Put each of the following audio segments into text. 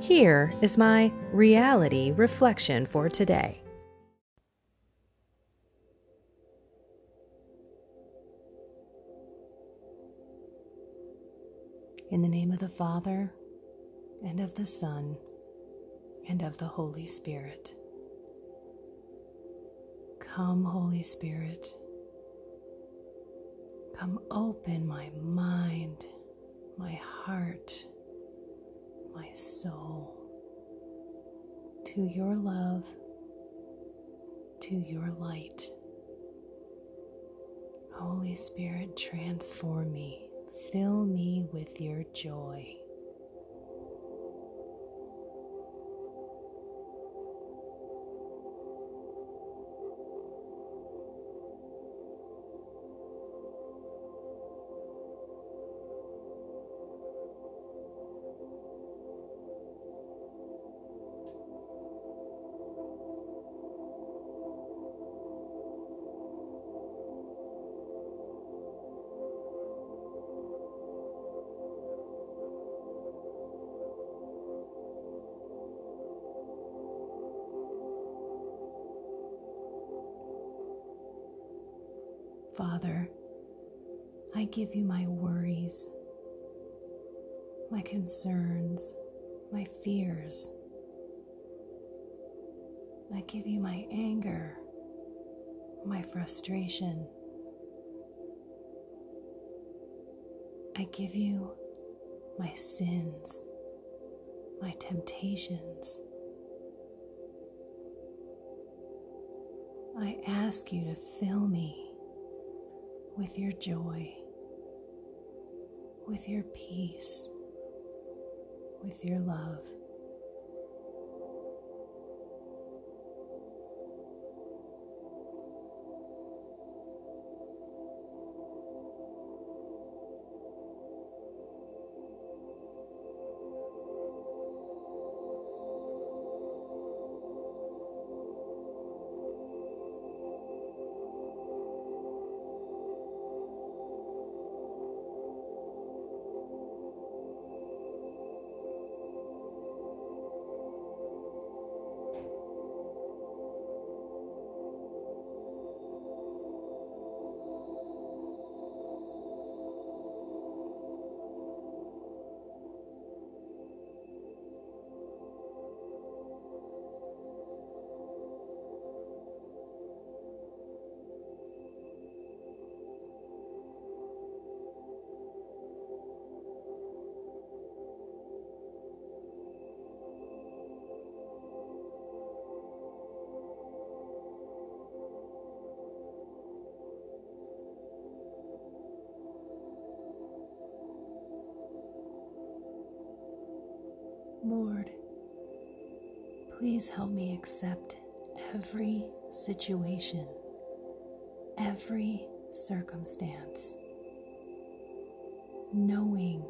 Here is my reality reflection for today. In the name of the Father, and of the Son, and of the Holy Spirit. Come, Holy Spirit. Come open my mind, soul to your love, to your light. Holy Spirit, transform me, fill me with your joy. Father, I give you my worries, my concerns, my fears. I give you my anger, my frustration. I give you my sins, my temptations. I ask you to fill me with your joy, with your peace, with your love. Lord, please help me accept every situation, every circumstance, knowing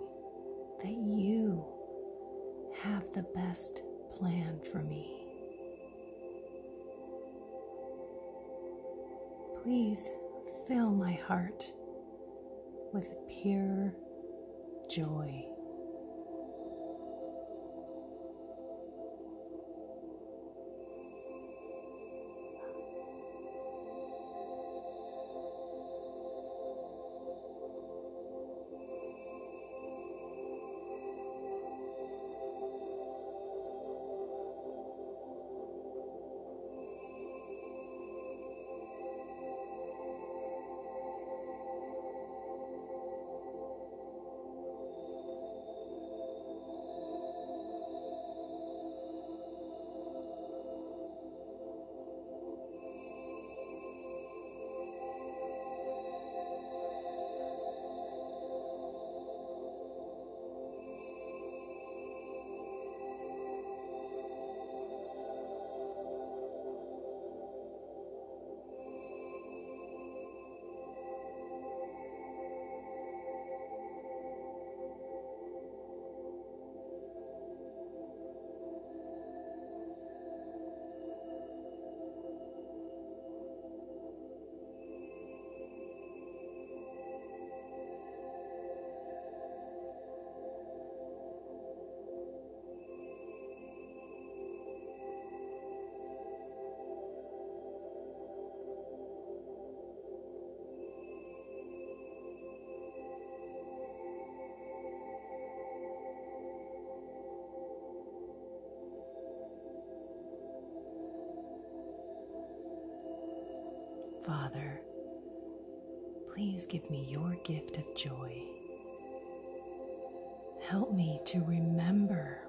that you have the best plan for me. Please fill my heart with pure joy. Father, please give me your gift of joy. Help me to remember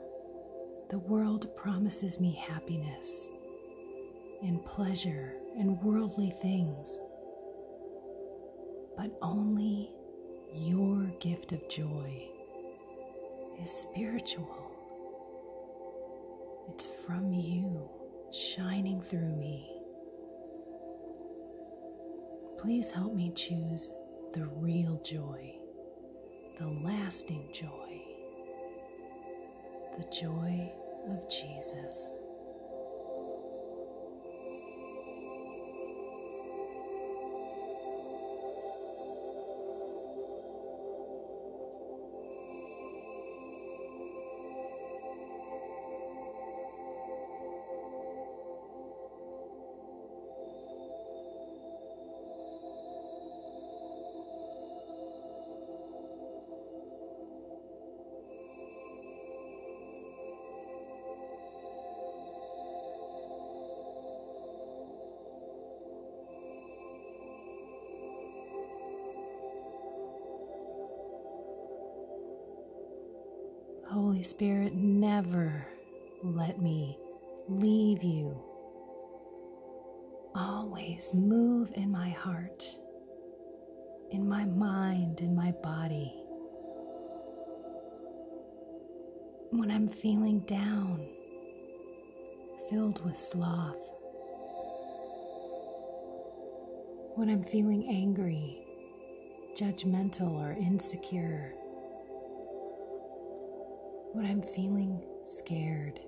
the world promises me happiness and pleasure and worldly things, but only your gift of joy is spiritual. It's from you, shining through me. Please help me choose the real joy, the lasting joy, the joy of Jesus. Holy Spirit, never let me leave you. Always move in my heart, in my mind, in my body. When I'm feeling down, filled with sloth, when I'm feeling angry, judgmental, or insecure when I'm feeling scared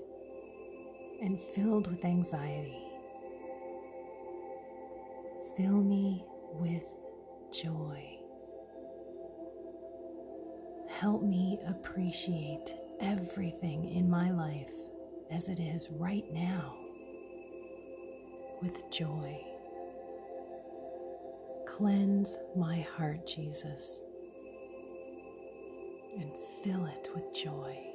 and filled with anxiety. Fill me with joy. Help me appreciate everything in my life as it is right now with joy. Cleanse my heart, Jesus, and fill it with joy.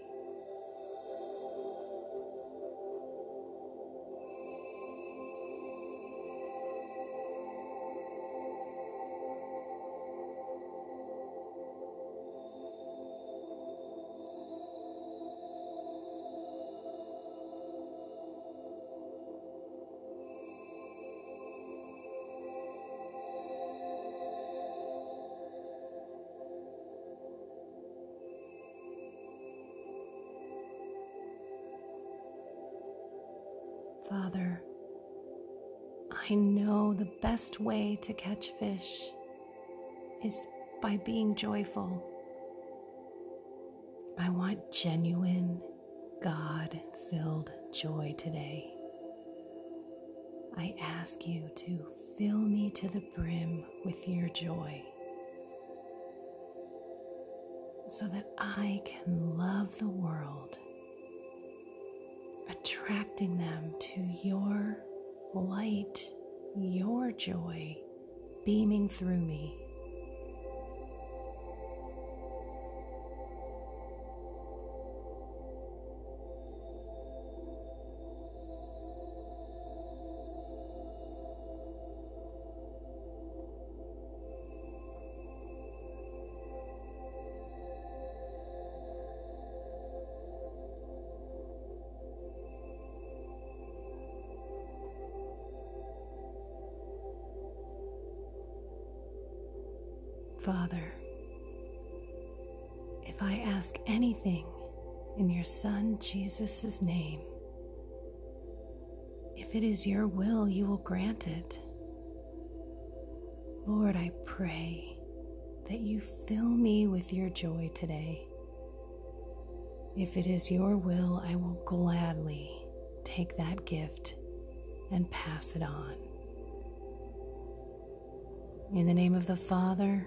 Father, I know the best way to catch fish is by being joyful. I want genuine, God filled joy today. I ask you to fill me to the brim with your joy so that I can love the world attracting them to your light, your joy beaming through me. Father, if I ask anything in your Son Jesus' name, if it is your will, you will grant it. Lord, I pray that you fill me with your joy today. If it is your will, I will gladly take that gift and pass it on. In the name of the Father,